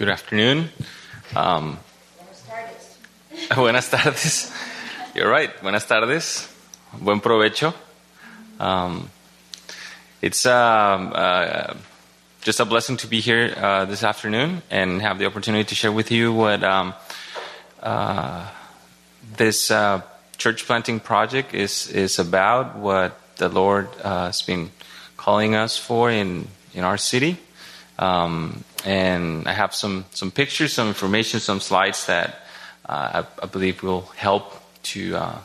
Good afternoon. Um, buenas tardes. You're right. Buenas tardes. Buen provecho. Um, it's um, uh, just a blessing to be here uh, this afternoon and have the opportunity to share with you what um, uh, this uh, church planting project is is about. What the Lord uh, has been calling us for in in our city. Um, and I have some, some pictures, some information, some slides that uh, I, I, believe will help to uh,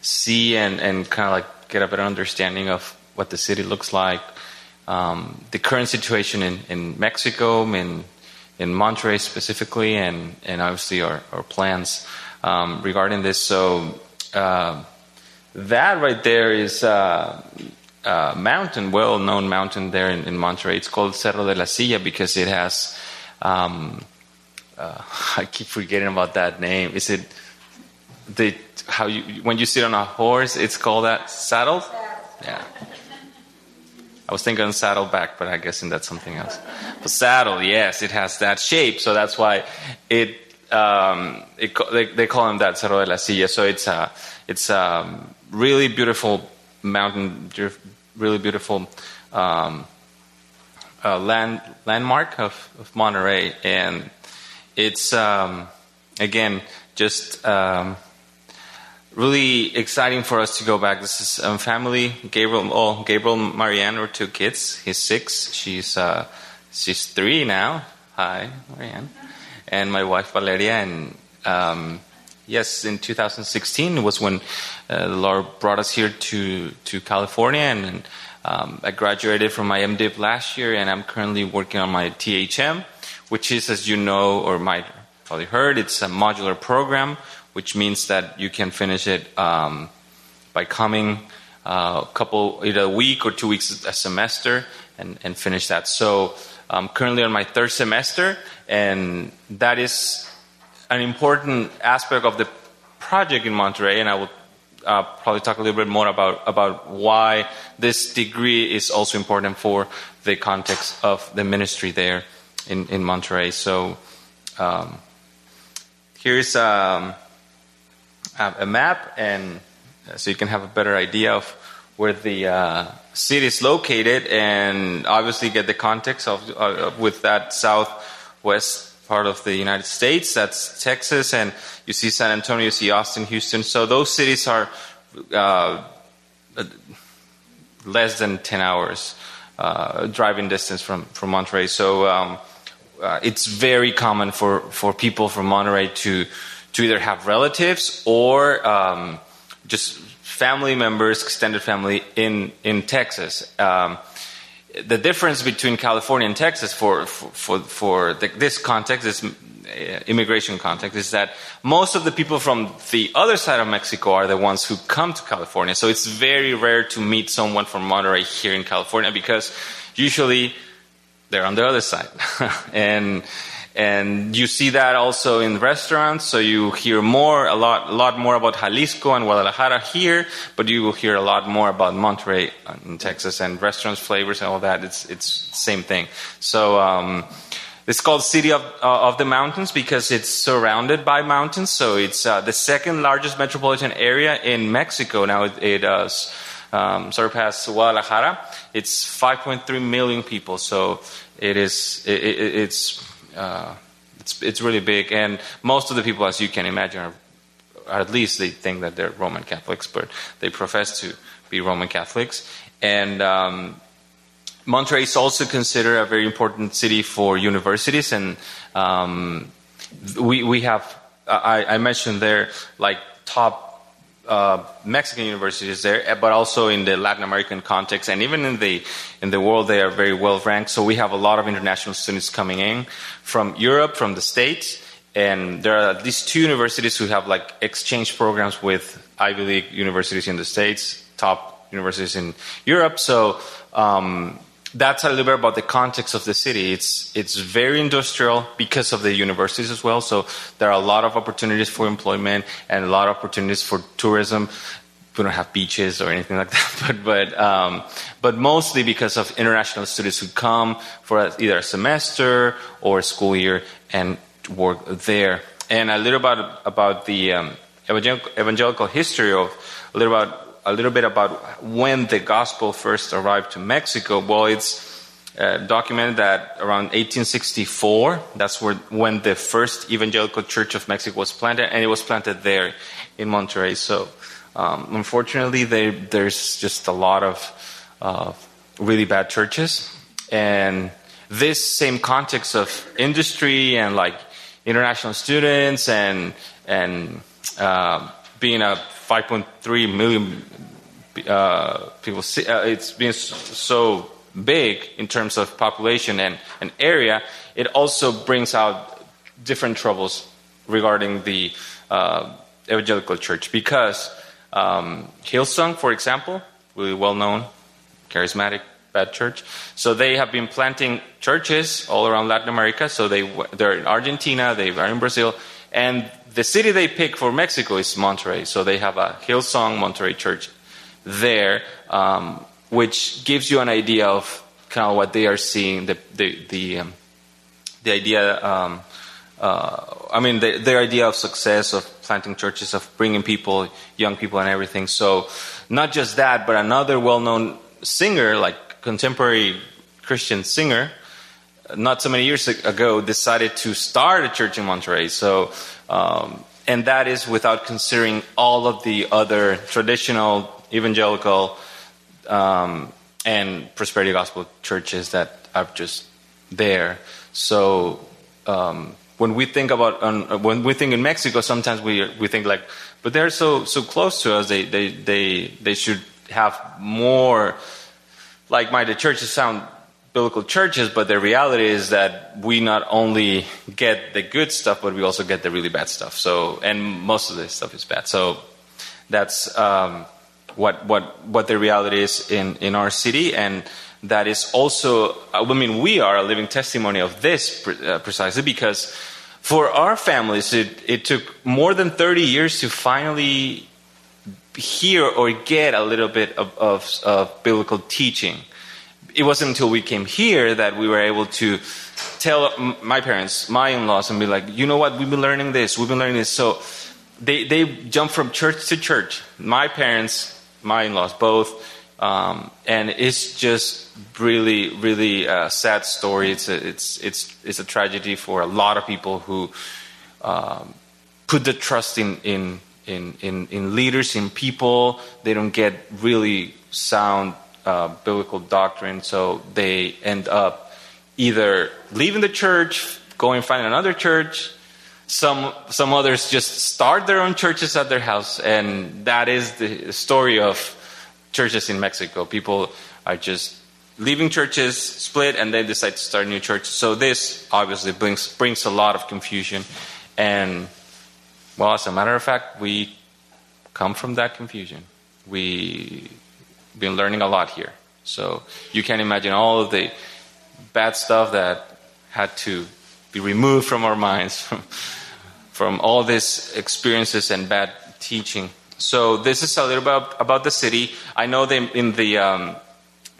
see and, and kind of like get a better understanding of what the city looks like, um, the current situation in, in Mexico, in, in Monterrey specifically, and, and obviously our, our plans um, regarding this. So uh, that right there is uh, mountain, well-known mountain there in, in, Monterrey. It's called Cerro de la Silla because it has. Um, uh, I keep forgetting about that name. Is it the how you when you sit on a horse? It's called that saddle. Yeah. I was thinking saddleback, but I guess that's something else. But saddle, yes, it has that shape, so that's why it, um, it they, they, call him that Cerro de la Silla. So it's a it's a really beautiful mountain, really beautiful um, uh, land landmark of, of, Monterrey, and it's um, again just um, really exciting for us to go back. This is a family. Gabriel, oh, Gabriel, Marianne are two kids. He's six. She's uh, she's three now. Hi, Marianne, and my wife Valeria, and um, yes, in 2016 was when the Lord brought us here to to California, and, and um, I graduated from my MDiv last year, and I'm currently working on my THM, which is, as you know or might probably heard, it's a modular program, which means that you can finish it um, by coming uh, a couple, either a week or two weeks a semester, and, and finish that. So I'm currently on my third semester, and that is an important aspect of the project in Monterrey, and I will uh, probably talk a little bit more about, about why this degree is also important for the context of the ministry there in, in Monterrey. So um, here's um, a map, and so you can have a better idea of where the uh, city is located, and obviously get the context of uh, with that southwest part of the United States. That's Texas, and you see San Antonio, you see Austin, Houston. So those cities are uh, less than 10 hours uh, driving distance from, from Monterrey. So um, uh, it's very common for, for people from Monterrey to, to either have relatives or um, just family members, extended family in, in Texas. Um, the difference between California and Texas for for for the, this context, this uh, immigration context, is that most of the people from the other side of Mexico are the ones who come to California. So it's very rare to meet someone from Monterrey here in California because usually they're on the other side, and and you see that also in restaurants. So you hear more, a lot, a lot more about Jalisco and Guadalajara here, but you will hear a lot more about Monterrey in Texas and restaurants, flavors, and all that. It's it's same thing. So. Um, it's called City of, uh, of the Mountains because it's surrounded by mountains. So it's uh, the second largest metropolitan area in Mexico. Now it, it uh, um, surpassed Guadalajara. It's 5.3 million people. So it is. It, it, it's uh, it's it's really big, and most of the people, as you can imagine, are, at least they think that they're Roman Catholics, but they profess to be Roman Catholics. And um, Monterrey is also considered a very important city for universities, and um, we we have I, I mentioned there like top uh, Mexican universities there, eh, but also in the Latin American context, and even in the in the world, they are very well ranked. So we have a lot of international students coming in from Europe, from the States, and there are at least two universities who have like exchange programs with Ivy League universities in the States, top universities in Europe. So um, that's a little bit about the context of the city. It's it's very industrial because of the universities as well. So there are a lot of opportunities for employment and a lot of opportunities for tourism. we don't have beaches or anything like that, but but um, but mostly because of international students who come for either a semester or a school year and work there. And a little about about the um, evangelical, evangelical history of a little about a little bit about when the gospel first arrived to Mexico. Well, it's uh, documented that around 1864, that's where when the first evangelical church of Mexico was planted, and it was planted there in Monterrey. So, um, unfortunately, there, there's just a lot of uh, really bad churches, and this same context of industry and like international students and and uh, being a 5.3 million uh, people, uh, it's been so big in terms of population and, and area, it also brings out different troubles regarding the uh, evangelical church because um, Hillsong, for example, really well known, charismatic, bad church. So they have been planting churches all around Latin America. So they they're in Argentina, they are in Brazil, and the city they pick for Mexico is Monterrey. So they have a Hillsong Monterrey church there. Um, which gives you an idea of kind of what they are seeing, the the the, um, the idea. Um, uh, I mean, the, their idea of success of planting churches, of bringing people, young people, and everything. So, not just that, but another well-known singer, like contemporary Christian singer, not so many years ago, decided to start a church in Monterrey. So, um, and that is without considering all of the other traditional evangelical um, and prosperity gospel churches that are just there. So um, when we think about um, when we think in Mexico, sometimes we we think like, but they're so so close to us. They they they they should have more like-minded churches sound biblical churches, but the reality is that we not only get the good stuff, but we also get the really bad stuff. So, and most of this stuff is bad. So, that's um, what what what the reality is in in our city and that is also i mean we are a living testimony of this uh, precisely because for our families it, it took more than 30 years to finally hear or get a little bit of, of, of biblical teaching it wasn't until we came here that we were able to tell my parents my in-laws and be like you know what? We've been learning this. We've been learning this. So they, they jump from church to church. My parents my in-laws both, um, and it's just really, really a sad story. It's a, it's it's it's a tragedy for a lot of people who um, put the trust in, in in in in leaders, in people. They don't get really sound uh, biblical doctrine, so they end up either leaving the church, going find another church, some some others just start their own churches at their house, and that is the story of churches in Mexico. People are just leaving churches, split, and then decide to start new church. So this obviously brings brings a lot of confusion, and well, as a matter of fact, we come from that confusion. We been learning a lot here, so you can imagine all of the bad stuff that had to be removed from our minds from, from all these experiences and bad teaching. So this is a little bit about the city. I know that in the um,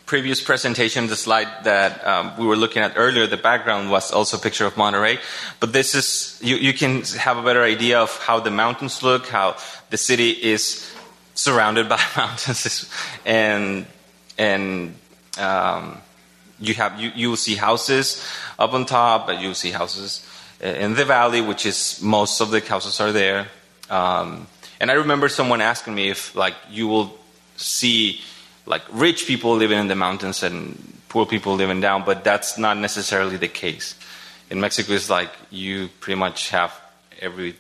previous presentation, the slide that um, we were looking at earlier, the background was also a picture of Monterrey. But this is, you, you can have a better idea of how the mountains look, how the city is surrounded by mountains. and, and, um, you have you you will see houses up on top, but you'll see houses in the valley, which is most of the houses are there. Um, and I remember someone asking me if like you will see like rich people living in the mountains and poor people living down, but that's not necessarily the case. In Mexico, it's like you pretty much have every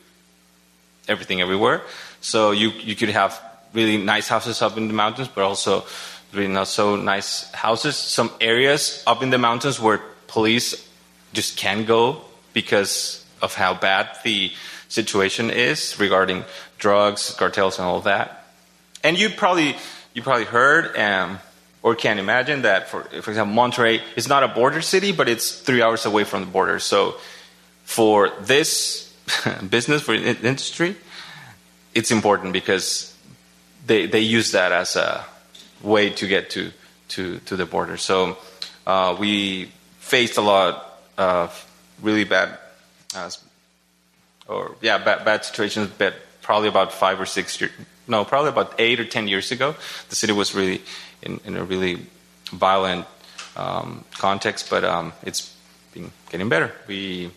everything everywhere. So you you could have really nice houses up in the mountains, but also really not so nice houses. Some areas up in the mountains where police just can't go because of how bad the situation is regarding drugs, cartels, and all that. And you probably you probably heard um, or can imagine that, for for example, Monterrey is not a border city, but it's three hours away from the border. So for this business for industry, it's important because they they use that as a way to get to to to the border. So uh, we faced a lot of really bad, uh, or yeah, bad, bad situations. But probably about five or six years, no, probably about eight or ten years ago, the city was really in, in a really violent um, context. But um, it's been getting better. We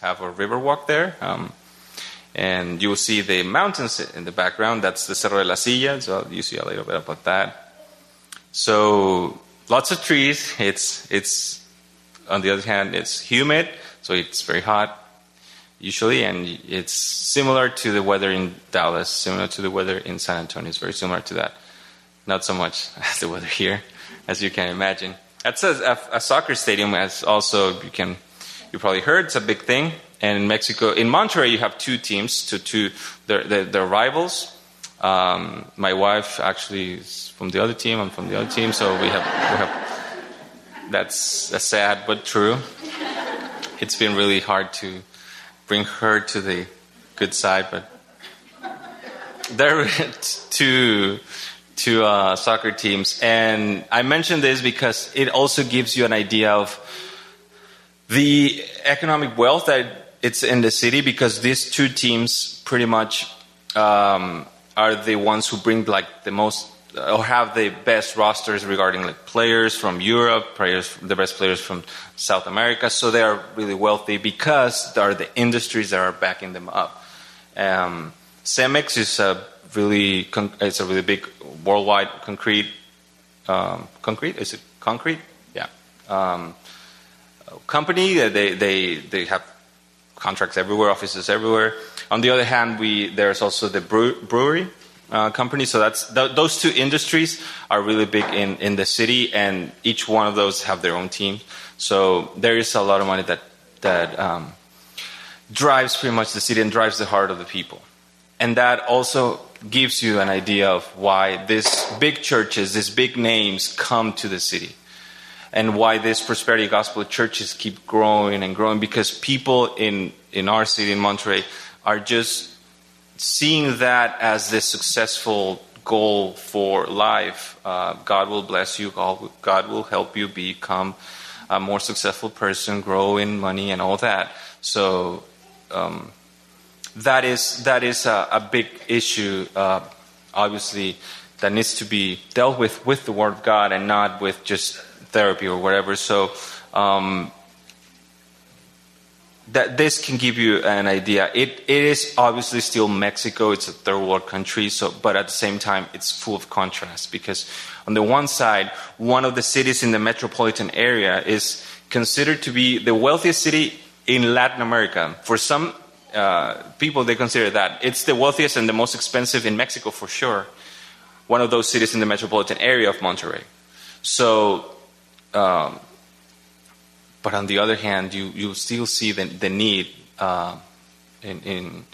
have a river walk there. Um, and you will see the mountains in the background. That's the Cerro de la Silla, so you see a little bit about that. So lots of trees. It's it's on the other hand, it's humid, so it's very hot usually, and it's similar to the weather in Dallas, similar to the weather in San Antonio. It's very similar to that. Not so much as the weather here, as you can imagine. That's a, a, a soccer stadium, as also you can you probably heard. It's a big thing. And in Mexico, in Monterrey, you have two teams, two, two they're, they're, they're rivals. Um, my wife actually is from the other team. I'm from the other team, so we have, we have that's a sad but true. It's been really hard to bring her to the good side, but there are two two uh, soccer teams, and I mention this because it also gives you an idea of the economic wealth that it's in the city because these two teams pretty much um, are the ones who bring like the most or have the best rosters regarding like players from Europe, players the best players from South America. So they are really wealthy because there are the industries that are backing them up. Um, Cemex is a really it's a really big worldwide concrete um, concrete is it concrete yeah um, company they they they have contracts everywhere, offices everywhere. On the other hand, we there's also the brewery uh, company. So that's th- those two industries are really big in in the city, and each one of those have their own team. So there is a lot of money that that um, drives pretty much the city and drives the heart of the people, and that also gives you an idea of why these big churches, these big names, come to the city and why this prosperity gospel churches keep growing and growing because people in, in our city in Monterrey are just seeing that as the successful goal for life. Uh, God will bless you, God will help you become a more successful person, grow in money, and all that. So, um, that is that is a, a big issue, uh, obviously, that needs to be dealt with with the Word of God and not with just therapy or whatever. So um, that this can give you an idea. It it is obviously still Mexico. It's a third world country. So, but at the same time, it's full of contrast because on the one side, one of the cities in the metropolitan area is considered to be the wealthiest city in Latin America. For some uh, people, they consider that it's the wealthiest and the most expensive in Mexico for sure. One of those cities in the metropolitan area of Monterrey. So um, but on the other hand, you, you still see the, the need uh, in, in,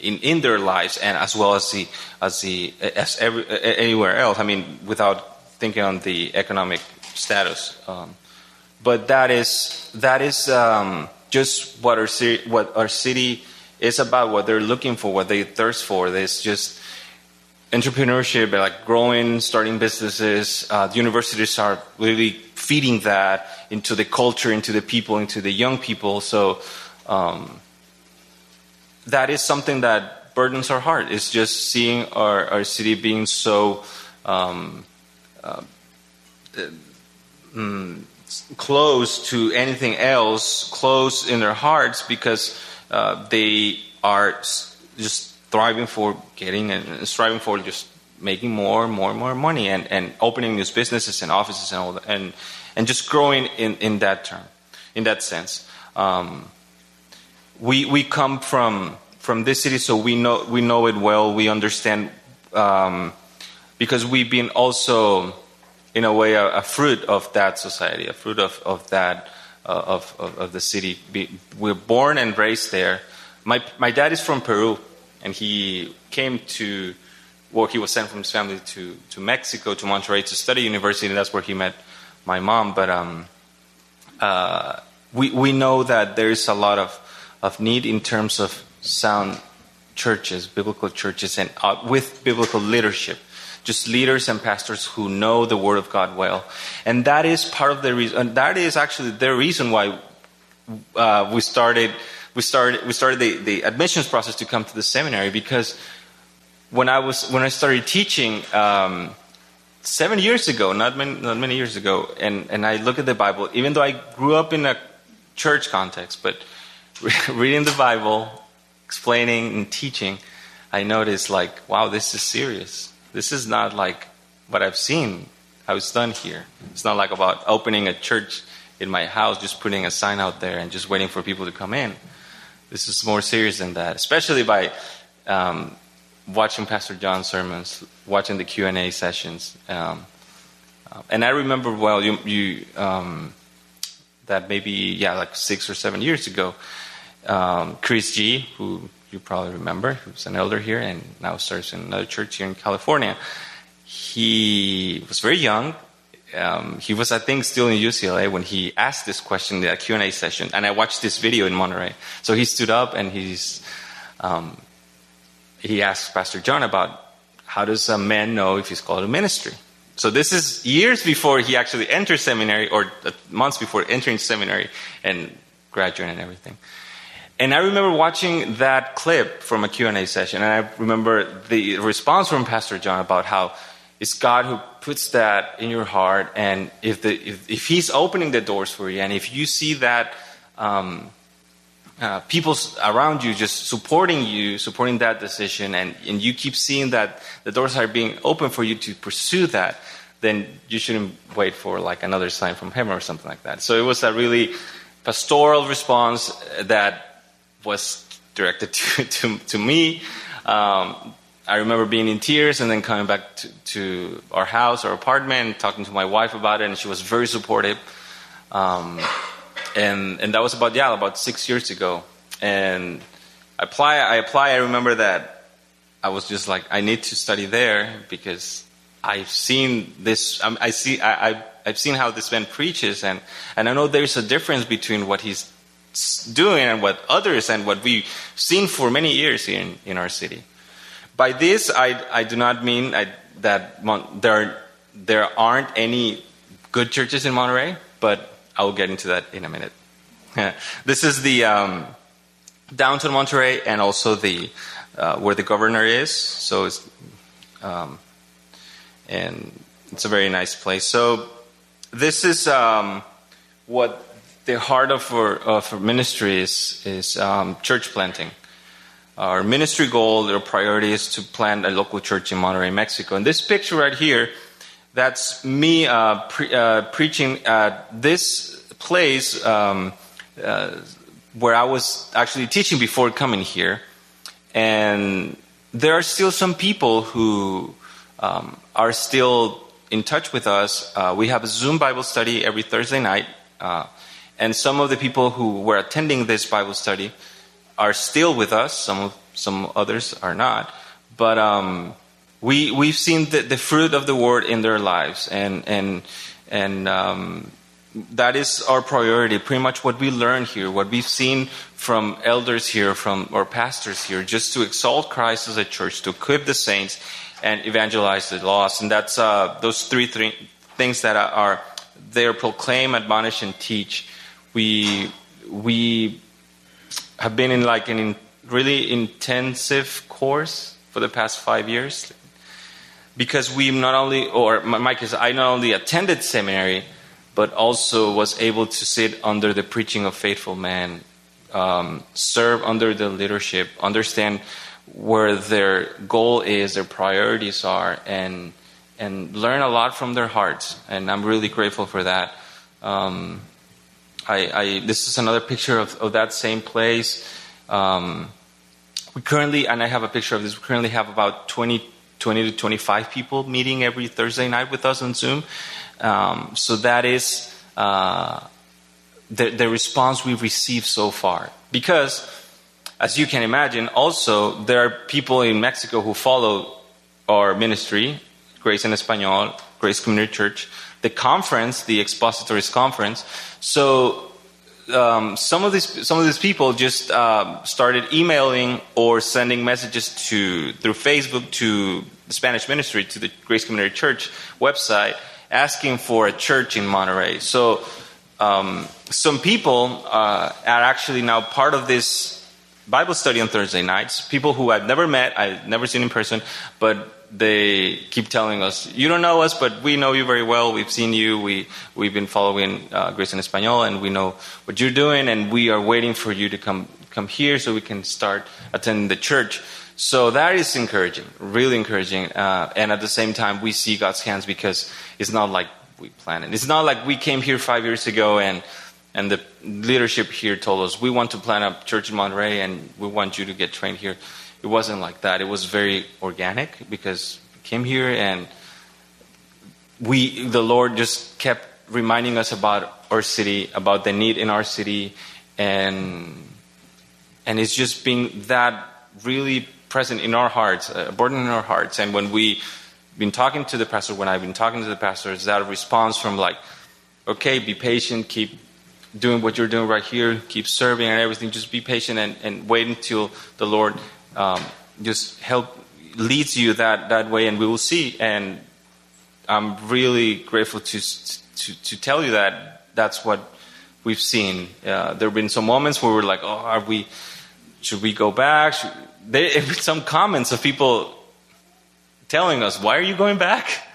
in, in their lives and as well as the as the as every, anywhere else. I mean, without thinking on the economic status. Um, but that is that is um, just what our what our city is about. What they're looking for, what they thirst for. It's just entrepreneurship, like growing, starting businesses. Uh, the universities are really feeding that into the culture, into the people, into the young people. So um, that is something that burdens our heart. It's just seeing our, our city being so um, uh, mm, close to anything else, close in their hearts because uh, they are just thriving for getting and striving for just making more and more and more money and, and opening these businesses and offices and all that, and and just growing in, in that term, in that sense. Um, we we come from from this city, so we know we know it well. We understand um, because we've been also, in a way, a, a, fruit of that society, a fruit of of that uh, of, of, of the city. We're born and raised there. My my dad is from Peru, and he came to well, he was sent from his family to, to Mexico, to Monterrey to study university, and that's where he met my mom. But um, uh, we, we know that there's a lot of, of need in terms of sound churches, biblical churches, and uh, with biblical leadership. Just leaders and pastors who know the Word of God well. And that is part of the reason, that is actually the reason why uh, we started, we started, we started the, the admissions process to come to the seminary because when I was, when I started teaching, um, seven years ago, not many, not many years ago, and, and I look at the Bible, even though I grew up in a church context, but reading the Bible, explaining and teaching, I noticed like, wow, this is serious. This is not like what I've seen, how it's done here. It's not like about opening a church in my house, just putting a sign out there and just waiting for people to come in. This is more serious than that, especially by um, watching Pastor John's sermons, watching the Q and A sessions, um, uh, and I remember well you, you um, that maybe yeah like six or seven years ago, um, Chris G, who you probably remember, who's an elder here and now serves in another church here in California. He was very young. Um, he was, I think, still in UCLA when he asked this question in the Q and A session, and I watched this video in Monterrey. So he stood up and he's um, he asked Pastor John about how does a man know if he's called to ministry. So this is years before he actually enters seminary, or months before entering seminary and graduating and everything. And I remember watching that clip from a Q&A session, and I remember the response from Pastor John about how it's God who puts that in your heart, and if, the, if, if He's opening the doors for you, and if you see that um, uh, people around you just supporting you, supporting that decision, and, and you keep seeing that the doors are being open for you to pursue that, then you shouldn't wait for like another sign from him or something like that. So it was a really pastoral response that was directed to, to, to me. Um, I remember being in tears and then coming back to, to, our house, our apartment, talking to my wife about it, and she was very supportive. Um, and and that was about yeah about six years ago. And I apply I apply. I remember that I was just like I need to study there because I've seen this. I see I, I I've seen how this man preaches, and and I know there's a difference between what he's doing and what others and what we've seen for many years here in, in our city. By this, I, I do not mean I, that Mon- there, there aren't any good churches in Monterrey, but I'll get into that in a minute. this is the um, downtown Monterrey and also the uh, where the governor is. So it's um, and it's a very nice place. So this is um, what the heart of our, of our ministry is is um, church planting. Our ministry goal, our priority is to plant a local church in Monterrey, Mexico. And this picture right here that's me uh, pre- uh, preaching at this place um, uh, where I was actually teaching before coming here. And there are still some people who um, are still in touch with us. Uh, we have a Zoom Bible study every Thursday night. Uh, and some of the people who were attending this Bible study are still with us. Some, some others are not. But um, we we've seen the, the fruit of the word in their lives, and and and um, that is our priority. Pretty much what we learn here, what we've seen from elders here, from our pastors here, just to exalt Christ as a church, to equip the saints, and evangelize the lost. And that's uh, those three, three things that are there: proclaim, admonish, and teach. We we have been in like an in really intensive course for the past five years because we not only, or Mike is, I not only attended seminary, but also was able to sit under the preaching of faithful men, um, serve under the leadership, understand where their goal is, their priorities are, and and learn a lot from their hearts. And I'm really grateful for that. Um, I, I, this is another picture of, of that same place. Um, we currently, and I have a picture of this. We currently have about 20 20 to 25 people meeting every Thursday night with us on Zoom. Um, so that is uh, the, the response we've received so far. Because, as you can imagine, also there are people in Mexico who follow our ministry, Grace en Español, Grace Community Church, the conference, the Expositors Conference. So um, some of these some of these people just uh, started emailing or sending messages to through Facebook to the Spanish ministry to the Grace Community Church website asking for a church in Monterrey. So um, some people uh, are actually now part of this Bible study on Thursday nights. People who I've never met, I've never seen in person, but they keep telling us, "You don't know us, but we know you very well. We've seen you. We we've been following uh, Grace en Español, and we know what you're doing, and we are waiting for you to come come here so we can start attending the church." So that is encouraging, really encouraging, uh, and at the same time, we see God's hands because it's not like we planned it. It's not like we came here five years ago and and the leadership here told us we want to plant a church in Monterrey and we want you to get trained here. It wasn't like that. It was very organic because we came here and we the Lord just kept reminding us about our city, about the need in our city, and and it's just been that really present in our hearts, a burden in our hearts. And when we've been talking to the pastor, when I've been talking to the pastor, it's that response from like, okay, be patient, keep doing what you're doing right here, keep serving and everything. Just be patient and, and wait until the Lord um, just help leads you that, that way, and we will see. And I'm really grateful to to, to tell you that that's what we've seen. Uh, there have been some moments where we're like, oh, are we? Should we go back? Should, some comments of people telling us, why are you going back?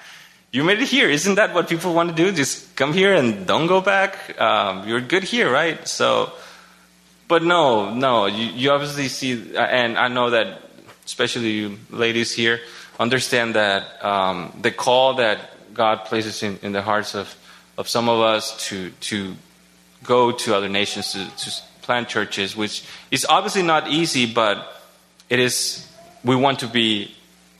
You made it here. Isn't that what people want to do? Just come here and don't go back. Um, you're good here, right? So, but no, no. You, you obviously see, and I know that, especially you ladies here, understand that um, the call that God places in, in the hearts of, of some of us to to go to other nations to, to plant churches, which is obviously not easy, but it is. We want to be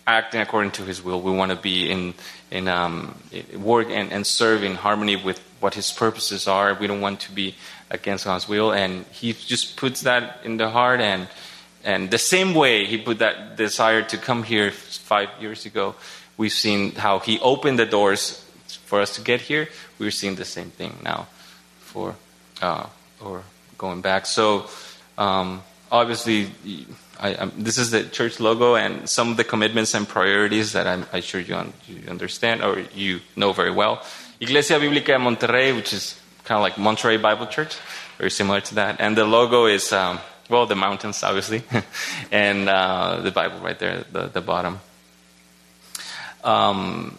acting according to His will. We want to be in in um, work and, and serve in harmony with what His purposes are. We don't want to be against God's will, and He just puts that in the heart. And and the same way He put that desire to come here five years ago, we've seen how He opened the doors for us to get here. We're seeing the same thing now for uh, or going back. So um, obviously I, this is the church logo and some of the commitments and priorities that I'm, I'm sure you, un, you, understand or you know very well. Iglesia Bíblica de Monterrey, which is kind of like Monterrey Bible Church, very similar to that. And the logo is, um, well, the mountains, obviously, and uh, the Bible right there at the, the bottom. Um,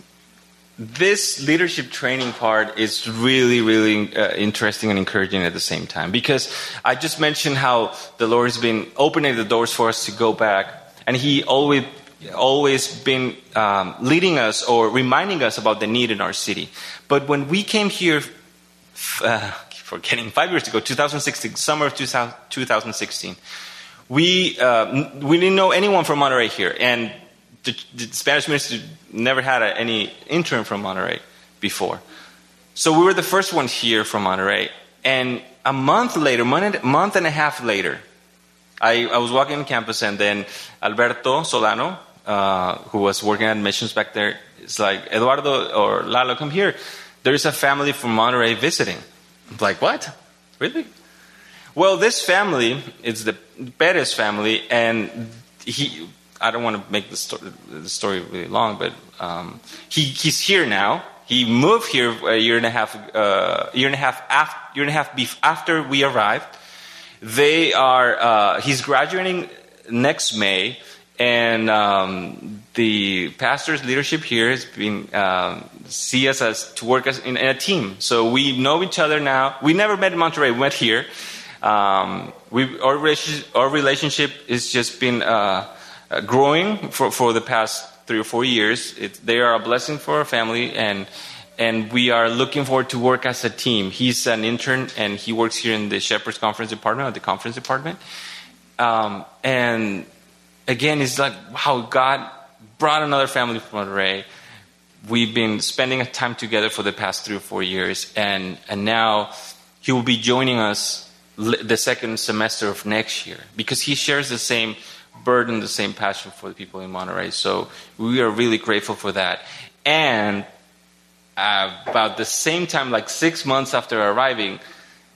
this leadership training part is really, really uh, interesting and encouraging at the same time because I just mentioned how the Lord has been opening the doors for us to go back, and He always always been um, leading us or reminding us about the need in our city. But when we came here, uh, forgetting five years ago, 2016, summer of 2016, we uh, we didn't know anyone from Monterrey here, and the, the Spanish ministry never had a, any intern from Monterrey before. So we were the first ones here from Monterrey, And a month later, month, and a half later, I, I was walking on campus and then Alberto Solano, uh, who was working at missions back there, is like, Eduardo or Lalo, come here. There's a family from Monterrey visiting. I'm like, what? Really? Well, this family is the Perez family, and he I don't want to make the story, the story really long, but um, he, he's here now. He moved here a year and a half, uh, year and a half after, year and a half after we arrived. They are. Uh, he's graduating next May, and um, the pastor's leadership here has been um, see us as to work as in, in, a team. So we know each other now. We never met in Monterrey. We met here. Um, we our relationship, our relationship has just been. Uh, uh, growing for, for the past three or four years. It, they are a blessing for our family, and and we are looking forward to work as a team. He's an intern, and he works here in the Shepherds Conference Department, or the Conference Department. Um, and again, it's like wow, God brought another family from Monterrey. We've been spending time together for the past three or four years, and and now he will be joining us the second semester of next year because he shares the same burden, the same passion for the people in Monterrey. So we are really grateful for that. And uh, about the same time, like six months after arriving,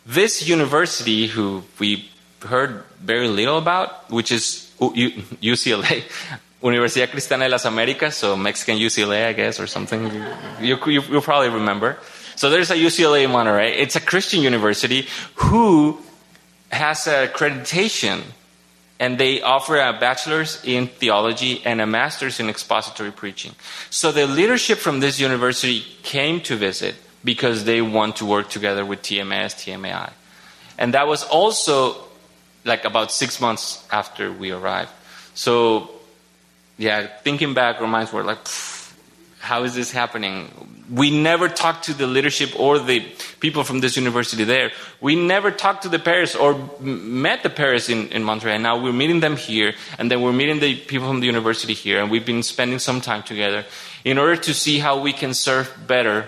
this university, who we heard very little about, which is UCLA, Universidad Cristiana de las Americas, so Mexican UCLA, I guess, or something. You, you, you'll probably remember. So there's a UCLA in Monterrey. It's a Christian university who has accreditation and they offer a bachelor's in theology and a master's in expository preaching. So the leadership from this university came to visit because they want to work together with TMS, TMAI. And that was also like about six months after we arrived. So, yeah, thinking back, our minds were like, how is this happening? We never talked to the leadership or the people from this university there. We never talked to the parish or met the parish in, in Monterrey. Now we're meeting them here, and then we're meeting the people from the university here, and we've been spending some time together in order to see how we can serve better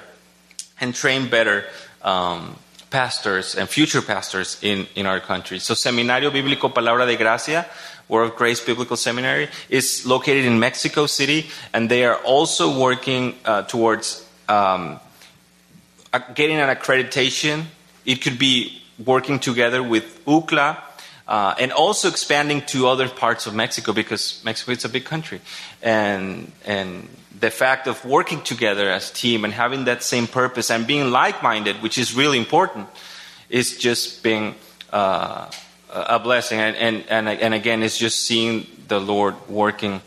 and train better um, pastors and future pastors in, in our country. So, Seminario Bíblico Palabra de Gracia Word of Grace Biblical Seminary is located in Mexico City, and they are also working uh, towards um, getting an accreditation. It could be working together with UCLA. Uh, and also expanding to other parts of Mexico because Mexico is a big country, and and the fact of working together as team and having that same purpose and being like-minded, which is really important, is just being uh, a blessing. And, and, and, and, again, it's just seeing the Lord working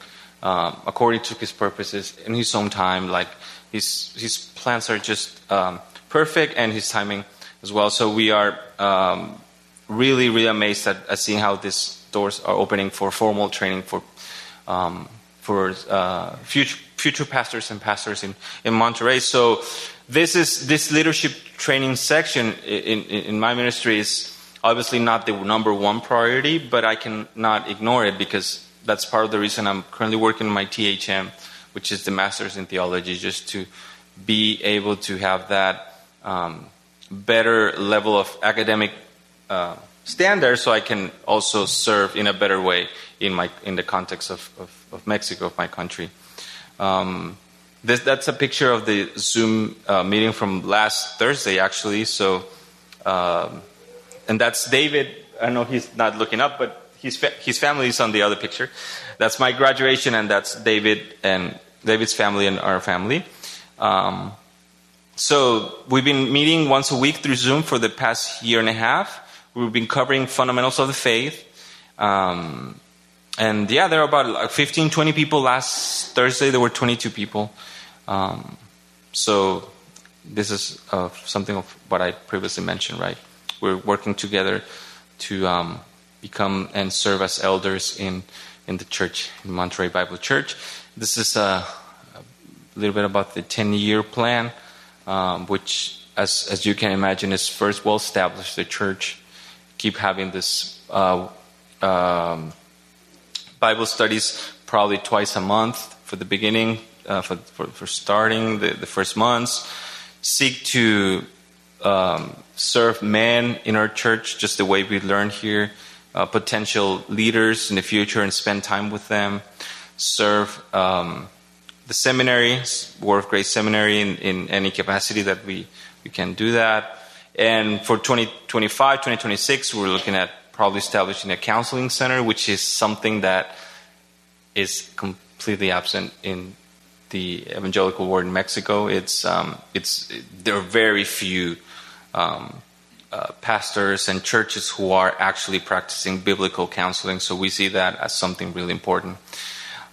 um, according to His purposes in His own time. Like His, his plans are just um, perfect and His timing as well. So we are um, really, really amazed at, at, seeing how these doors are opening for formal training for, um, for uh, future, future pastors and pastors in, in Monterrey. So this is this leadership training section in, in, in my ministry is obviously not the number one priority, but I cannot ignore it because that's part of the reason I'm currently working on my THM, which is the Master's in Theology, just to be able to have that um, better level of academic uh, standard so I can also serve in a better way in, my, in the context of, of, of Mexico, of my country. Um, this, that's a picture of the Zoom uh, meeting from last Thursday, actually. So, um, and that's David. I know he's not looking up, but his fa- his family is on the other picture. That's my graduation, and that's David and David's family and our family. Um, so we've been meeting once a week through Zoom for the past year and a half. We've been covering fundamentals of the faith. Um, and yeah, there are about like 15, 20 people. Last Thursday, there were 22 people. Um, so this is uh, something of what I previously mentioned, right? we're working together to um, become and serve as elders in in the church in Monterrey Bible Church. This is a, a little bit about the ten year plan, um, which, as as you can imagine, is first well established. The church keep having this uh, um, Bible studies probably twice a month for the beginning, uh, for, for, for starting the, the first months. Seek to um, serve men in our church just the way we learn here, uh, potential leaders in the future and spend time with them, serve um, the seminary, Word of Grace Seminary, in, in, any capacity that we, we can do that. And for 2025, 2026, we're looking at probably establishing a counseling center, which is something that is completely absent in the evangelical world in Mexico. It's um, it's there are very few um, uh, pastors and churches who are actually practicing biblical counseling. So we see that as something really important.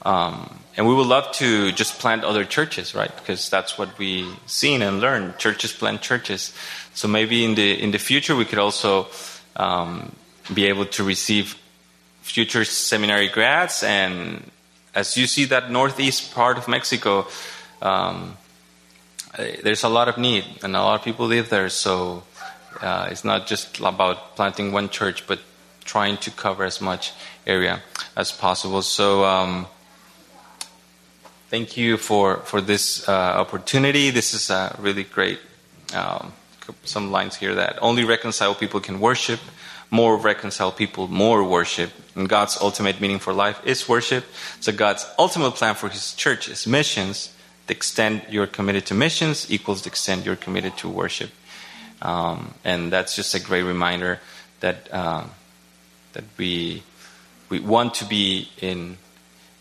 Um, and we would love to just plant other churches, right? Because that's what we've seen and learned. Churches plant churches. So maybe in the in the future we could also um, be able to receive future seminary grads. And as you see that northeast part of Mexico, um, uh, there's a lot of need, and a lot of people live there. So uh, it's not just about planting one church, but trying to cover as much area as possible. So. Um, thank you for for this uh, opportunity. This is a really great. Um, some lines here that only reconciled people can worship. More reconciled people, more worship. And God's ultimate meaning for life is worship. So God's ultimate plan for His church is missions the extent you're committed to missions equals the extent you're committed to worship. Um, and that's just a great reminder that um, that we we want to be in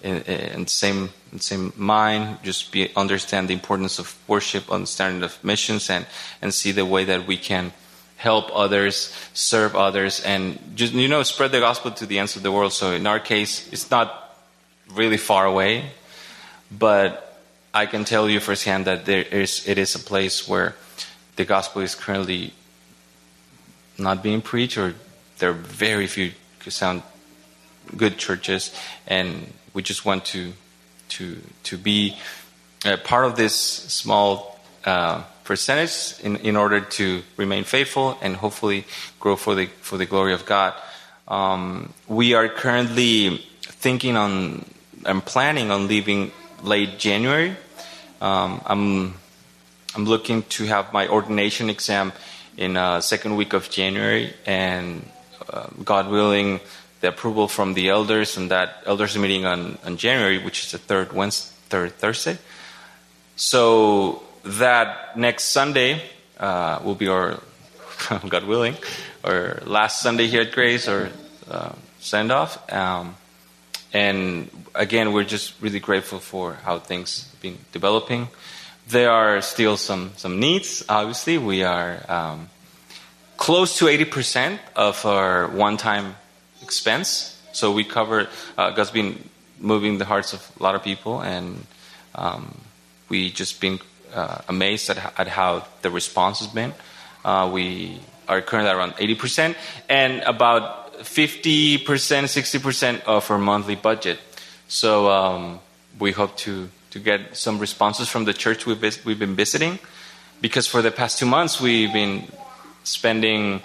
in, in same same mind, just be understand the importance of worship, understanding of missions, and and see the way that we can help others, serve others, and just you know spread the gospel to the ends of the world. So in our case, it's not really far away, but I can tell you firsthand that there is it is a place where the gospel is currently not being preached, or there are very few sound good churches, and we just want to to to be part of this small uh, percentage in, in order to remain faithful and hopefully grow for the for the glory of God. Um, we are currently thinking on and planning on leaving late January. Um, I'm I'm looking to have my ordination exam in uh, second week of January, and uh, God willing, the approval from the elders and that elders meeting on, on January, which is the third Wednesday, third Thursday. So that next Sunday uh, will be our, God willing, our last Sunday here at Grace or uh, send off. Um, and again, we're just really grateful for how things have been developing. There are still some some needs. Obviously, we are um, close to 80% of our one-time expense. So we cover. Uh, God's been moving the hearts of a lot of people, and um, we just been uh, amazed at, at, how the response has been. Uh, we are currently around 80%, and about 50%, 60% of our monthly budget. So um, we hope to to get some responses from the church we've, we've been visiting, because for the past two months we've been spending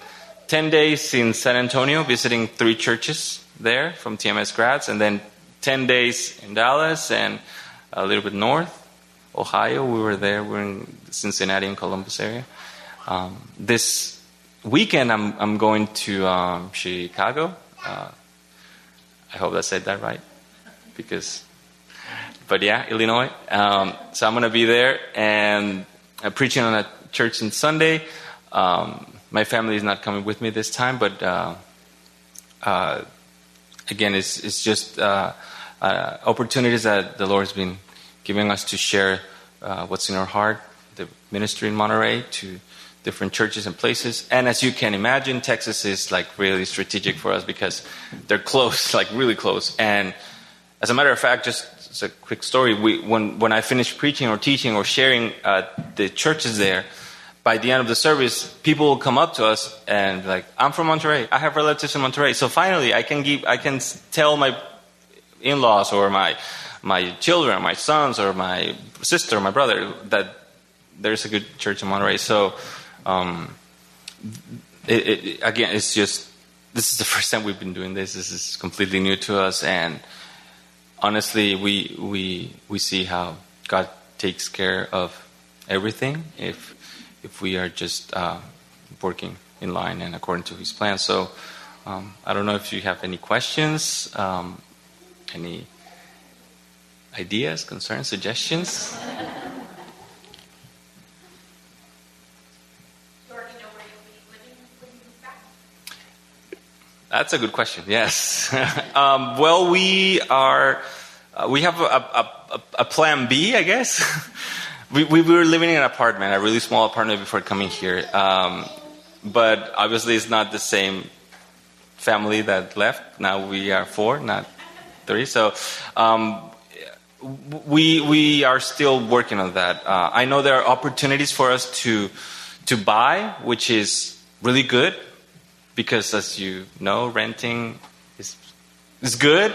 10 days in San Antonio visiting three churches there from TMS grads, and then 10 days in Dallas and a little bit north, Ohio. We were there. We're in Cincinnati and Columbus area. Um, this weekend, I'm, I'm going to um, Chicago. Uh, I hope I said that right, because, but yeah, Illinois. Um, so I'm going to be there and I'm preaching on a church on Sunday. Um, my family is not coming with me this time, but uh, uh, again, it's, it's just uh, uh opportunities that the Lord has been giving us to share uh, what's in our heart, the ministry in Monterrey to different churches and places. And as you can imagine, Texas is like really strategic for us because they're close, like really close. And as a matter of fact, just it's a quick story. We, when when I finished preaching or teaching or sharing the churches there by the end of the service, people will come up to us and like, "I'm from Monterrey. I have relatives in Monterrey." So finally, I can give, I can tell my in-laws or my my children, my sons, or my sister, my brother that there's a good church in Monterrey. So, um, it, it, again, it's just this is the first time we've been doing this. This is completely new to us, and honestly, we we we see how God takes care of everything. If if we are just uh, working in line and according to His plan. So um, I don't know if you have any questions, um, any ideas, concerns, suggestions. That's a good question. Yes. um, well, we are. Uh, we have a, a, a, a, plan B, I guess. we, we were living in an apartment, a really small apartment before coming here. Um, but obviously, it's not the same family that left. Now we are four, not three. So um, we we are still working on that. Uh, I know there are opportunities for us to to buy, which is really good because, as you know, renting is is good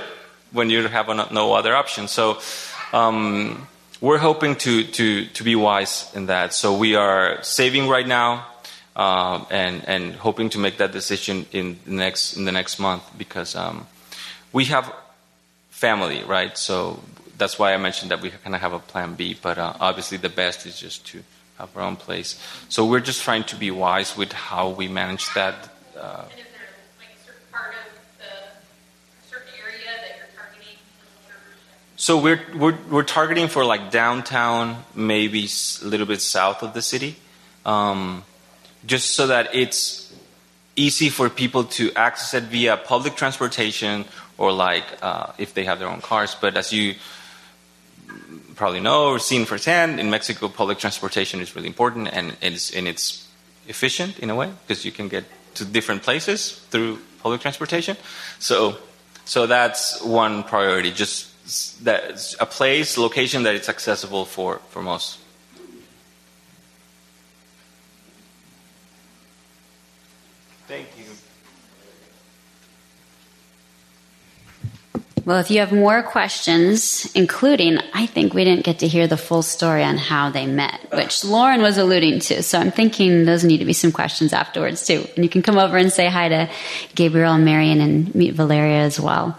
when you have no other option. So. Um, we're hoping to, to, to be wise in that. So we are saving right now um, and, and hoping to make that decision in the next, in the next month because um, we have family, right? So that's why I mentioned that we kind of have a plan B, but uh, obviously the best is just to have our own place. So we're just trying to be wise with how we manage that. Uh, So we're, we're, we're targeting for like downtown, maybe a little bit south of the city. Um, just so that it's easy for people to access it via public transportation or like uh, if they have their own cars. But as you probably know or seen firsthand, in Mexico, public transportation is really important and it's, and it's efficient in a way because you can get to different places through public transportation. So, so that's one priority. Just that a place, location that it's accessible for, for most. Thank you. Well, if you have more questions, including, I think we didn't get to hear the full story on how they met, which Lauren was alluding to. So I'm thinking those need to be some questions afterwards too. And you can come over and say hi to Gabriel and Marion and meet Valeria as well.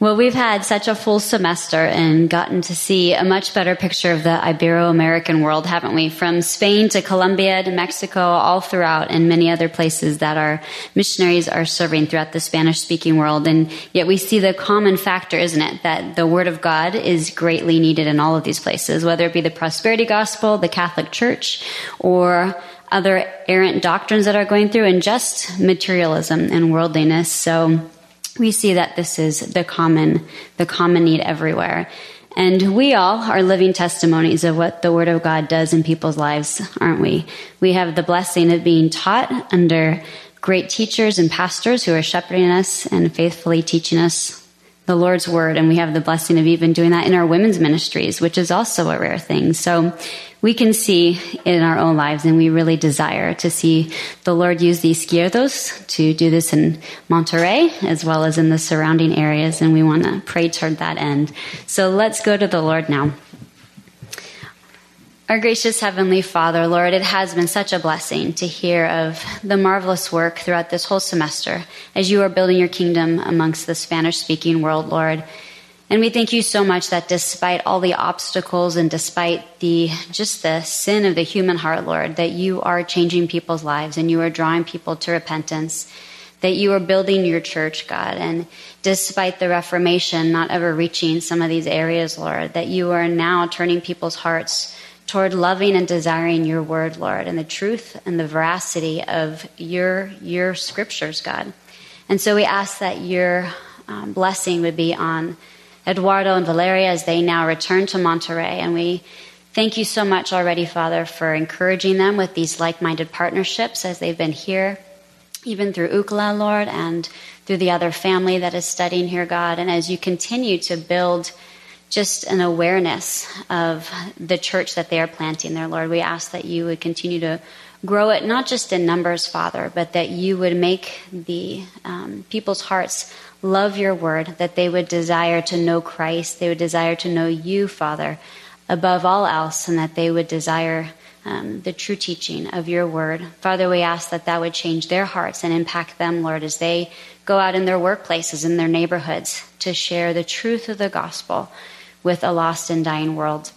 Well, we've had such a full semester and gotten to see a much better picture of the Ibero-American world, haven't we? From Spain to Colombia to Mexico, all throughout, and many other places that our missionaries are serving throughout the Spanish-speaking world. And yet we see the common factor, isn't it? That the Word of God is greatly needed in all of these places, whether it be the prosperity gospel, the Catholic Church, or other errant doctrines that are going through, and just materialism and worldliness. So, we see that this is the common, the common need everywhere. And we all are living testimonies of what the Word of God does in people's lives, aren't we? We have the blessing of being taught under great teachers and pastors who are shepherding us and faithfully teaching us the Lord's Word. And we have the blessing of even doing that in our women's ministries, which is also a rare thing. So we can see in our own lives, and we really desire to see the Lord use the izquierdos to do this in Monterrey as well as in the surrounding areas, and we want to pray toward that end. So let's go to the Lord now. Our gracious Heavenly Father, Lord, it has been such a blessing to hear of the marvelous work throughout this whole semester as you are building your kingdom amongst the Spanish speaking world, Lord. And we thank you so much that despite all the obstacles and despite the just the sin of the human heart, Lord, that you are changing people's lives and you are drawing people to repentance, that you are building your church, God. And despite the Reformation not ever reaching some of these areas, Lord, that you are now turning people's hearts toward loving and desiring your word, Lord, and the truth and the veracity of your your scriptures, God. And so we ask that your um, blessing would be on Eduardo and Valeria as they now return to Monterrey. And we thank you so much already, Father, for encouraging them with these like minded partnerships as they've been here, even through UCLA, Lord, and through the other family that is studying here, God. And as you continue to build just an awareness of the church that they are planting there, Lord, we ask that you would continue to grow it not just in numbers, Father, but that you would make the um, people's hearts love your word, that they would desire to know Christ, they would desire to know you, Father, above all else, and that they would desire um, the true teaching of your word. Father, we ask that that would change their hearts and impact them, Lord, as they go out in their workplaces, in their neighborhoods, to share the truth of the gospel with a lost and dying world.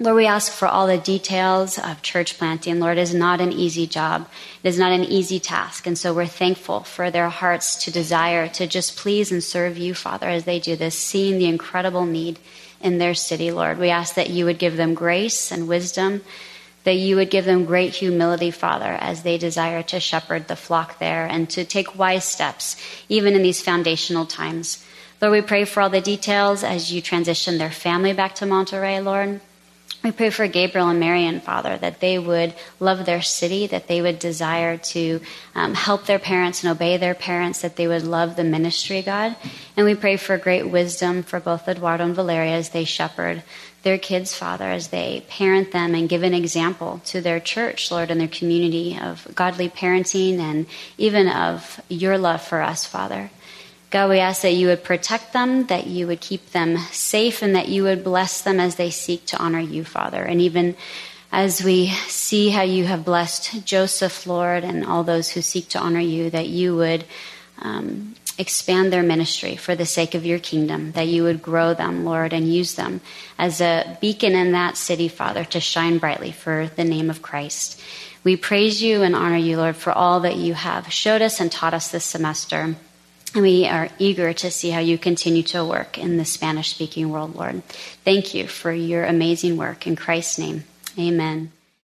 Lord, we ask for all the details of church planting. Lord, it is not an easy job. It is not an easy task. And so we're thankful for their hearts to desire to just please and serve you, Father, as they do this, seeing the incredible need in their city, Lord. We ask that you would give them grace and wisdom, that you would give them great humility, Father, as they desire to shepherd the flock there and to take wise steps, even in these foundational times. Lord, we pray for all the details as you transition their family back to Monterrey, Lord. We pray for Gabriel and Marion, Father, that they would love their city, that they would desire to um, help their parents and obey their parents, that they would love the ministry, God. And we pray for great wisdom for both Eduardo and Valeria as they shepherd their kids, Father, as they parent them and give an example to their church, Lord, and their community of godly parenting and even of your love for us, Father. God, we ask that you would protect them, that you would keep them safe, and that you would bless them as they seek to honor you, Father. And even as we see how you have blessed Joseph, Lord, and all those who seek to honor you, that you would um, expand their ministry for the sake of your kingdom, that you would grow them, Lord, and use them as a beacon in that city, Father, to shine brightly for the name of Christ. We praise you and honor you, Lord, for all that you have showed us and taught us this semester. And we are eager to see how you continue to work in the Spanish speaking world, Lord. Thank you for your amazing work. In Christ's name, amen.